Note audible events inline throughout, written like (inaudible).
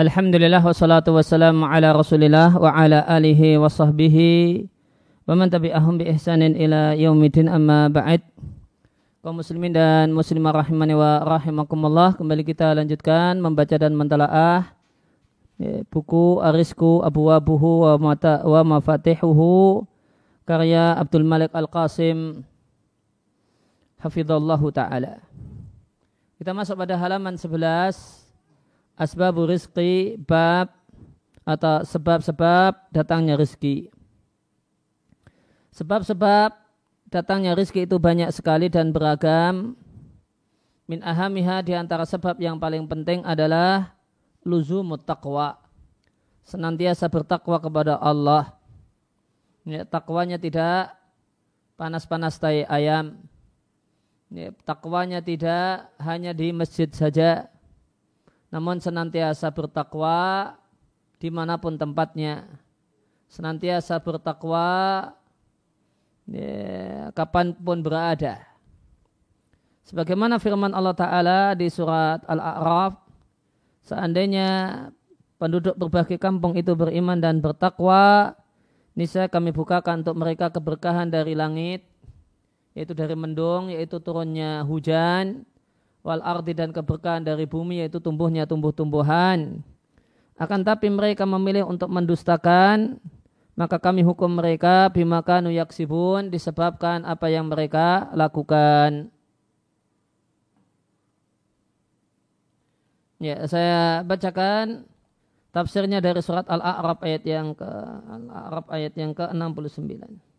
Alhamdulillah wassalatu wassalamu ala rasulillah wa ala alihi wa sahbihi wa man tabi'ahum bi ihsanin ila yaumidin amma ba'id kaum muslimin dan muslimah rahimani wa rahimakumullah kembali kita lanjutkan membaca dan mentalaah ya, buku Arisku Abu Wabuhu wa, mata, wa Mafatihuhu karya Abdul Malik Al-Qasim hafidhallahu ta'ala. Kita masuk pada halaman 11 asbabu rizki bab atau sebab-sebab datangnya rizki. Sebab-sebab datangnya rizki itu banyak sekali dan beragam. Min ahamiha di antara sebab yang paling penting adalah luzumut taqwa. Senantiasa bertakwa kepada Allah. Ya, takwanya tidak panas-panas tai ayam. Ya, takwanya tidak hanya di masjid saja namun senantiasa bertakwa di mana pun tempatnya. Senantiasa bertakwa ya, kapan pun berada. Sebagaimana firman Allah Ta'ala di surat Al-A'raf, seandainya penduduk berbagai kampung itu beriman dan bertakwa, niscaya kami bukakan untuk mereka keberkahan dari langit, yaitu dari mendung, yaitu turunnya hujan, wal ardi dan keberkahan dari bumi yaitu tumbuhnya tumbuh-tumbuhan. Akan tapi mereka memilih untuk mendustakan maka kami hukum mereka bimakanu yaksibun disebabkan apa yang mereka lakukan. Ya, saya bacakan tafsirnya dari surat Al-A'raf ayat yang ke Al-A'raf ayat yang ke-69.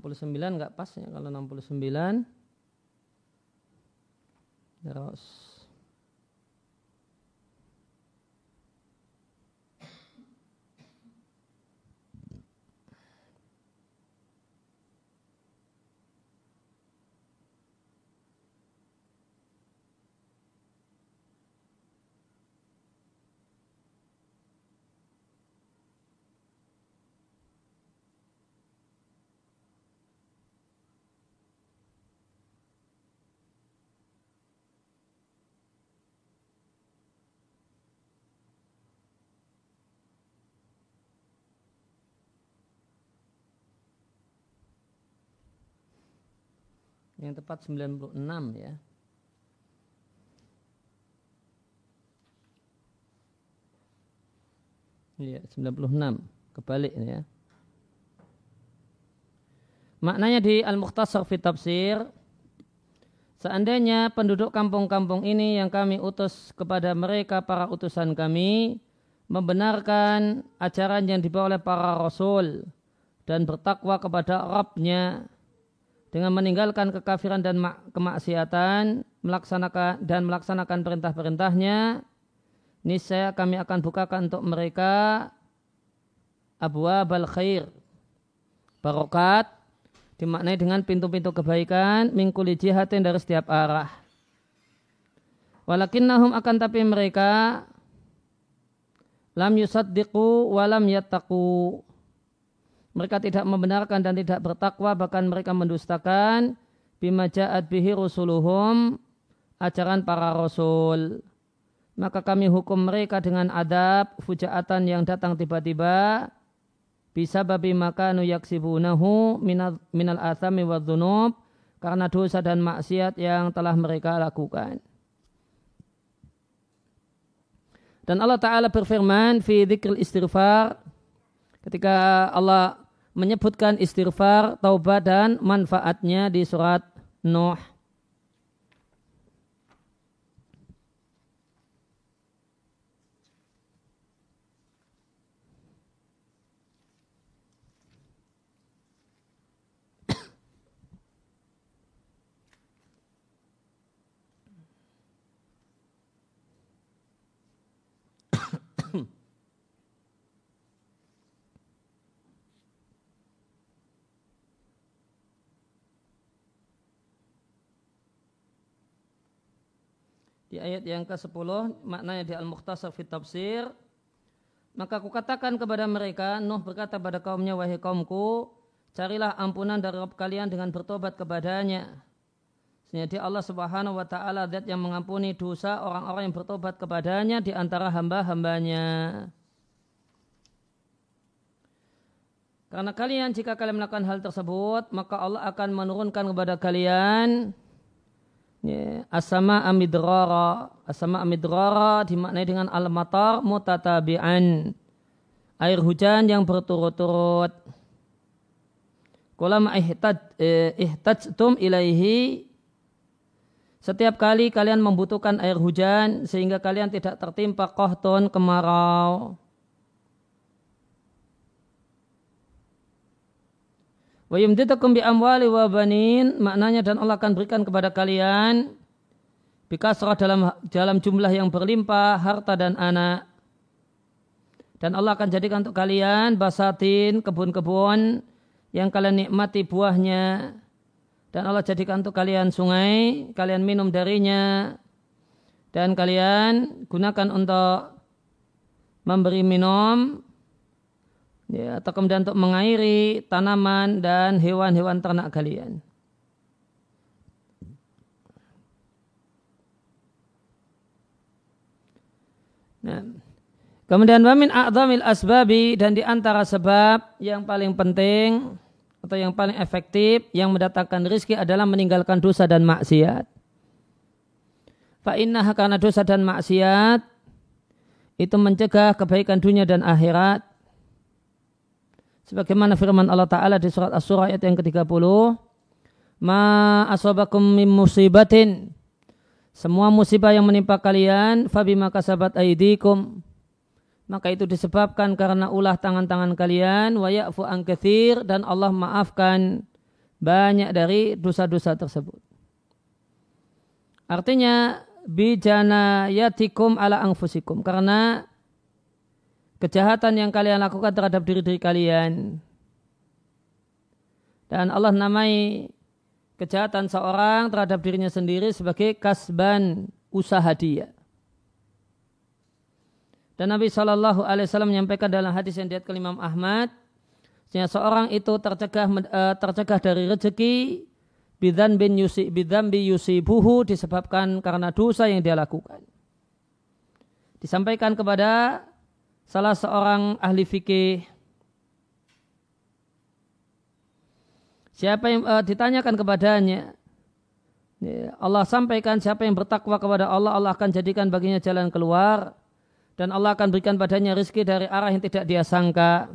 69 nggak pas ya? Kalau 69 terus yang tepat 96 ya. Iya, 96. Kebalik ya. Maknanya di Al-Mukhtasar fi Tafsir Seandainya penduduk kampung-kampung ini yang kami utus kepada mereka para utusan kami membenarkan ajaran yang dibawa oleh para rasul dan bertakwa kepada Rabbnya dengan meninggalkan kekafiran dan kemaksiatan melaksanakan dan melaksanakan perintah-perintahnya niscaya kami akan bukakan untuk mereka abwabal khair barokat dimaknai dengan pintu-pintu kebaikan mingkuli jihatin dari setiap arah. Walakinnahum akan tapi mereka lam yusaddiqu walam yattaqu mereka tidak membenarkan dan tidak bertakwa bahkan mereka mendustakan. Bima ja'at bihi rusuluhum ajaran para rasul. Maka kami hukum mereka dengan adab fujaatan yang datang tiba-tiba. Bisa babi maka nu yaksibunahu minal, minal athami wa dhunub karena dosa dan maksiat yang telah mereka lakukan. Dan Allah Ta'ala berfirman fi dzikril istighfar ketika Allah menyebutkan istighfar, taubat dan manfaatnya di surat Nuh. Di ayat yang ke-10 maknanya di Al-Mukhtasar fit Tafsir maka kukatakan kepada mereka Nuh berkata pada kaumnya wahai kaumku carilah ampunan dari Rabb kalian dengan bertobat kepadanya dia Allah Subhanahu wa taala zat yang mengampuni dosa orang-orang yang bertobat kepadanya di antara hamba-hambanya. Karena kalian jika kalian melakukan hal tersebut, maka Allah akan menurunkan kepada kalian Ya, asama amidrara. Asama amidrara dimaknai dengan al-matar mutatabi'an. Air hujan yang berturut-turut. Kulama ihtaj, eh, ihtajtum ilaihi. Setiap kali kalian membutuhkan air hujan sehingga kalian tidak tertimpa kohton kemarau. Wa yumditukum bi amwali wa banin maknanya dan Allah akan berikan kepada kalian bikasrah dalam dalam jumlah yang berlimpah harta dan anak. Dan Allah akan jadikan untuk kalian basatin kebun-kebun yang kalian nikmati buahnya. Dan Allah jadikan untuk kalian sungai, kalian minum darinya. Dan kalian gunakan untuk memberi minum ya, atau kemudian untuk mengairi tanaman dan hewan-hewan ternak kalian. Nah, kemudian wamin a'zamil asbabi dan di antara sebab yang paling penting atau yang paling efektif yang mendatangkan rizki adalah meninggalkan dosa dan maksiat. Fa karena dosa dan maksiat itu mencegah kebaikan dunia dan akhirat Sebagaimana firman Allah Ta'ala di surat As-Surah ayat yang ke-30. Ma asobakum min musibatin. Semua musibah yang menimpa kalian, fabima kasabat aidikum. Maka itu disebabkan karena ulah tangan-tangan kalian, wa ya'fu an dan Allah maafkan banyak dari dosa-dosa tersebut. Artinya, bijana yatikum ala angfusikum. Karena kejahatan yang kalian lakukan terhadap diri-diri kalian. Dan Allah namai kejahatan seorang terhadap dirinya sendiri sebagai kasban usaha dia. Dan Nabi Shallallahu Alaihi Wasallam menyampaikan dalam hadis yang diat ke Imam Ahmad, seorang itu tercegah eh, tercegah dari rezeki bidan bin yusi bidan bi yusibuhu disebabkan karena dosa yang dia lakukan. Disampaikan kepada salah seorang ahli fikih siapa yang uh, ditanyakan kepadanya ya, Allah sampaikan siapa yang bertakwa kepada Allah Allah akan jadikan baginya jalan keluar dan Allah akan berikan padanya rizki dari arah yang tidak dia sangka.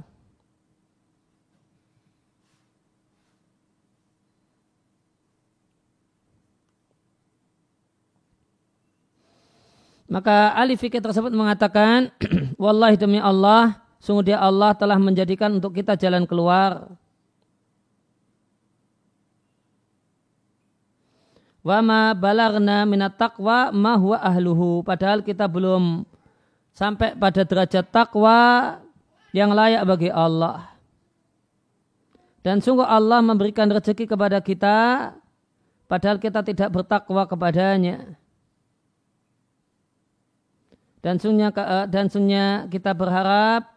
Maka ahli fikih tersebut mengatakan, (clears throat) Wallahi demi Allah, sungguh dia Allah telah menjadikan untuk kita jalan keluar. Wa ma balagna minat taqwa ma huwa ahluhu. Padahal kita belum sampai pada derajat takwa yang layak bagi Allah. Dan sungguh Allah memberikan rezeki kepada kita, padahal kita tidak bertakwa kepadanya. Dan sunnah, eh, dan sunnah kita berharap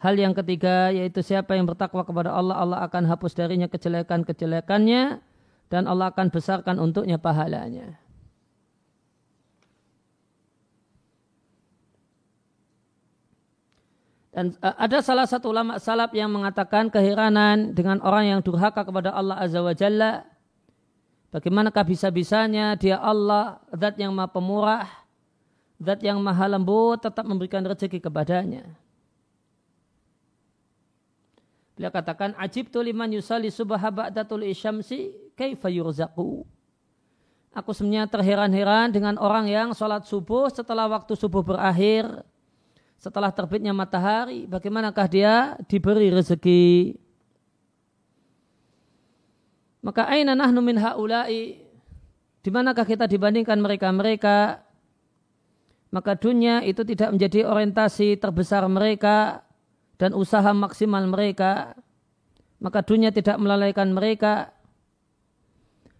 hal yang ketiga yaitu siapa yang bertakwa kepada Allah, Allah akan hapus darinya kejelekan-kejelekannya dan Allah akan besarkan untuknya pahalanya. Dan uh, ada salah satu ulama salaf yang mengatakan keheranan dengan orang yang durhaka kepada Allah Azza wa Jalla. Bagaimanakah bisa-bisanya dia Allah, zat yang maha pemurah, Zat yang maha lembut tetap memberikan rezeki kepadanya. Beliau katakan, Ajib tu liman yusali subha ba'datul isyamsi kaifa yurzaku. Aku sebenarnya terheran-heran dengan orang yang sholat subuh setelah waktu subuh berakhir, setelah terbitnya matahari, bagaimanakah dia diberi rezeki? Maka aina nahnu min haulai? Di manakah kita dibandingkan mereka-mereka maka dunia itu tidak menjadi orientasi terbesar mereka dan usaha maksimal mereka. Maka dunia tidak melalaikan mereka.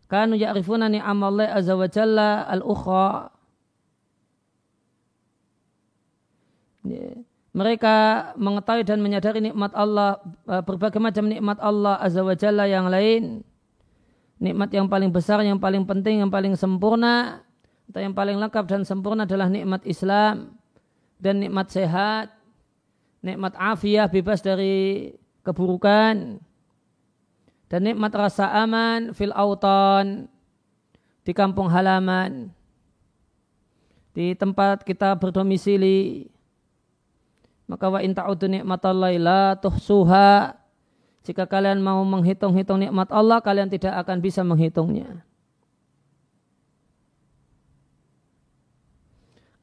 Kanu ya'rifuna ni'amallai azza wa jalla al-ukhra. Ya. Mereka mengetahui dan menyadari nikmat Allah eh, berbagai macam nikmat Allah azza wa yang lain. Nikmat yang paling besar yang paling penting yang paling sempurna atau yang paling lengkap dan sempurna adalah nikmat Islam dan nikmat sehat nikmat afiah bebas dari keburukan dan nikmat rasa aman fil auton di kampung halaman di tempat kita berdomisili. Maka wa in ta'udu nikmatallahi la tuhsuha. Jika kalian mau menghitung-hitung nikmat Allah kalian tidak akan bisa menghitungnya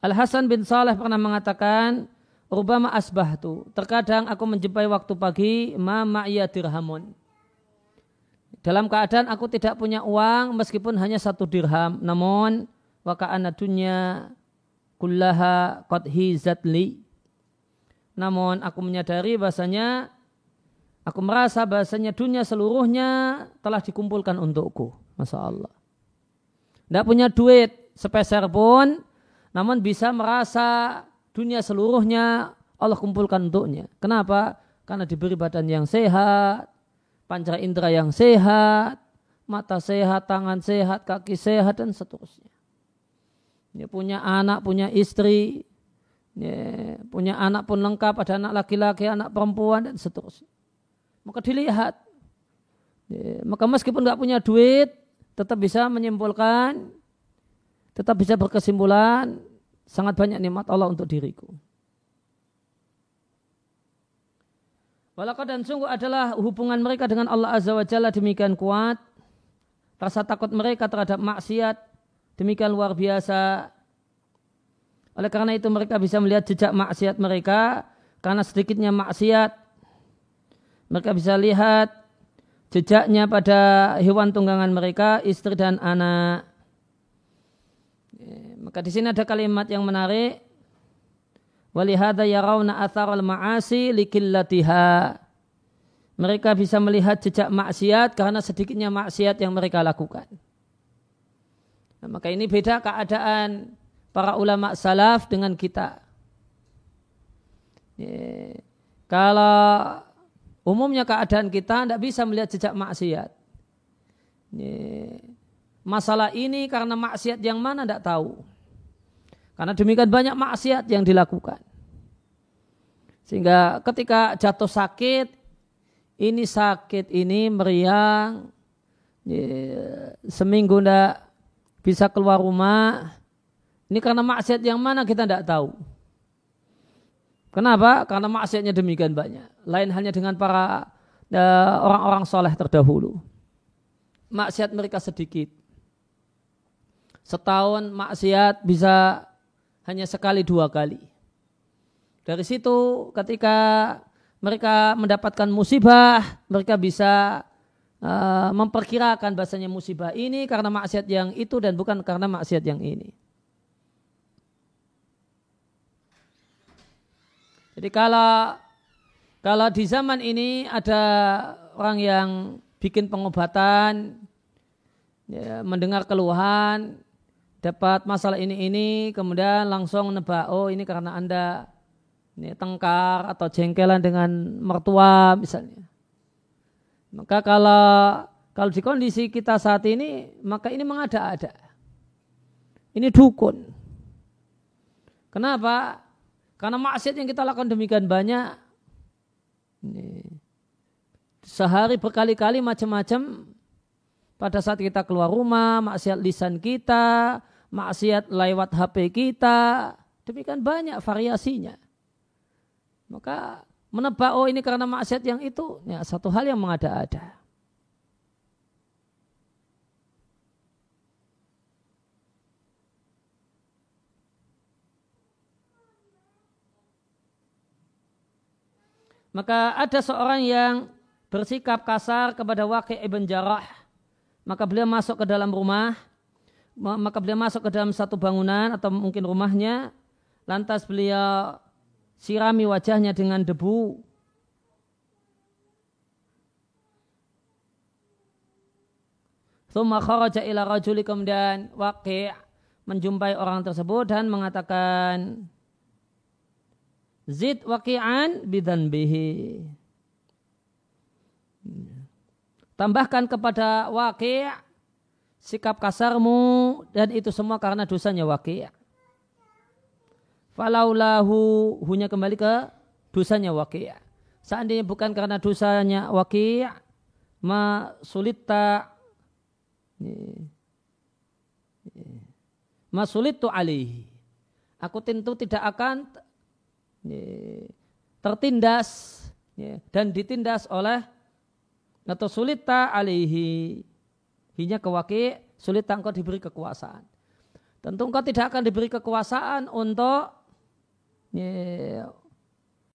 Al Hasan bin Saleh pernah mengatakan Rubama asbahtu. Terkadang aku menjumpai waktu pagi ma ma'ya dirhamun. Dalam keadaan aku tidak punya uang meskipun hanya satu dirham. Namun waka'ana dunya kullaha qad hizatli. Namun aku menyadari bahasanya aku merasa bahasanya dunia seluruhnya telah dikumpulkan untukku. Masya Allah. Tidak punya duit sepeser pun, namun bisa merasa dunia seluruhnya Allah kumpulkan untuknya. Kenapa? Karena diberi badan yang sehat, pancara indera yang sehat, mata sehat, tangan sehat, kaki sehat, dan seterusnya. Dia punya anak, punya istri, ya, punya anak pun lengkap, ada anak laki-laki, anak perempuan, dan seterusnya. Maka dilihat. Maka meskipun nggak punya duit, tetap bisa menyimpulkan, tetap bisa berkesimpulan, sangat banyak nikmat Allah untuk diriku. Walakad dan sungguh adalah hubungan mereka dengan Allah Azza wa Jalla demikian kuat. Rasa takut mereka terhadap maksiat demikian luar biasa. Oleh karena itu mereka bisa melihat jejak maksiat mereka karena sedikitnya maksiat. Mereka bisa lihat jejaknya pada hewan tunggangan mereka, istri dan anak. Maka di sini ada kalimat yang menarik. Walihada yarawna atharal ma'asi likillatiha. Mereka bisa melihat jejak maksiat karena sedikitnya maksiat yang mereka lakukan. Nah, maka ini beda keadaan para ulama salaf dengan kita. Ya. Kalau umumnya keadaan kita tidak bisa melihat jejak maksiat. Ya. Masalah ini karena maksiat yang mana tidak tahu. Karena demikian banyak maksiat yang dilakukan. Sehingga ketika jatuh sakit, ini sakit, ini meriang, seminggu ndak bisa keluar rumah. Ini karena maksiat yang mana kita tidak tahu. Kenapa? Karena maksiatnya demikian banyak. Lain hanya dengan para ya, orang-orang soleh terdahulu. Maksiat mereka sedikit. Setahun maksiat bisa hanya sekali dua kali. Dari situ ketika mereka mendapatkan musibah, mereka bisa uh, memperkirakan bahasanya musibah ini karena maksiat yang itu dan bukan karena maksiat yang ini. Jadi kalau kalau di zaman ini ada orang yang bikin pengobatan, ya, mendengar keluhan, dapat masalah ini ini kemudian langsung nebak oh ini karena anda ini tengkar atau jengkelan dengan mertua misalnya. Maka kalau kalau di kondisi kita saat ini maka ini mengada-ada. Ini dukun. Kenapa? Karena maksiat yang kita lakukan demikian banyak ini, sehari berkali-kali macam-macam pada saat kita keluar rumah, maksiat lisan kita, maksiat lewat HP kita, demikian banyak variasinya. Maka menebak oh ini karena maksiat yang itu, ya satu hal yang mengada-ada. Maka ada seorang yang bersikap kasar kepada Waqi' ibn Jarrah. Maka beliau masuk ke dalam rumah maka beliau masuk ke dalam satu bangunan atau mungkin rumahnya lantas beliau sirami wajahnya dengan debu Thumma kharaja ila rajuli kemudian waqi' menjumpai orang tersebut dan mengatakan zid waqi'an bihi. Tambahkan kepada waqi' sikap kasarmu dan itu semua karena dosanya waqi'. Falaulahu hunya kembali ke dosanya waqi'. Seandainya bukan karena dosanya waqi' ma sulita ma sulitu. Aku tentu tidak akan tertindas dan ditindas oleh atau sulita alaihi hinya kewaki sulit engkau diberi kekuasaan. Tentu engkau tidak akan diberi kekuasaan untuk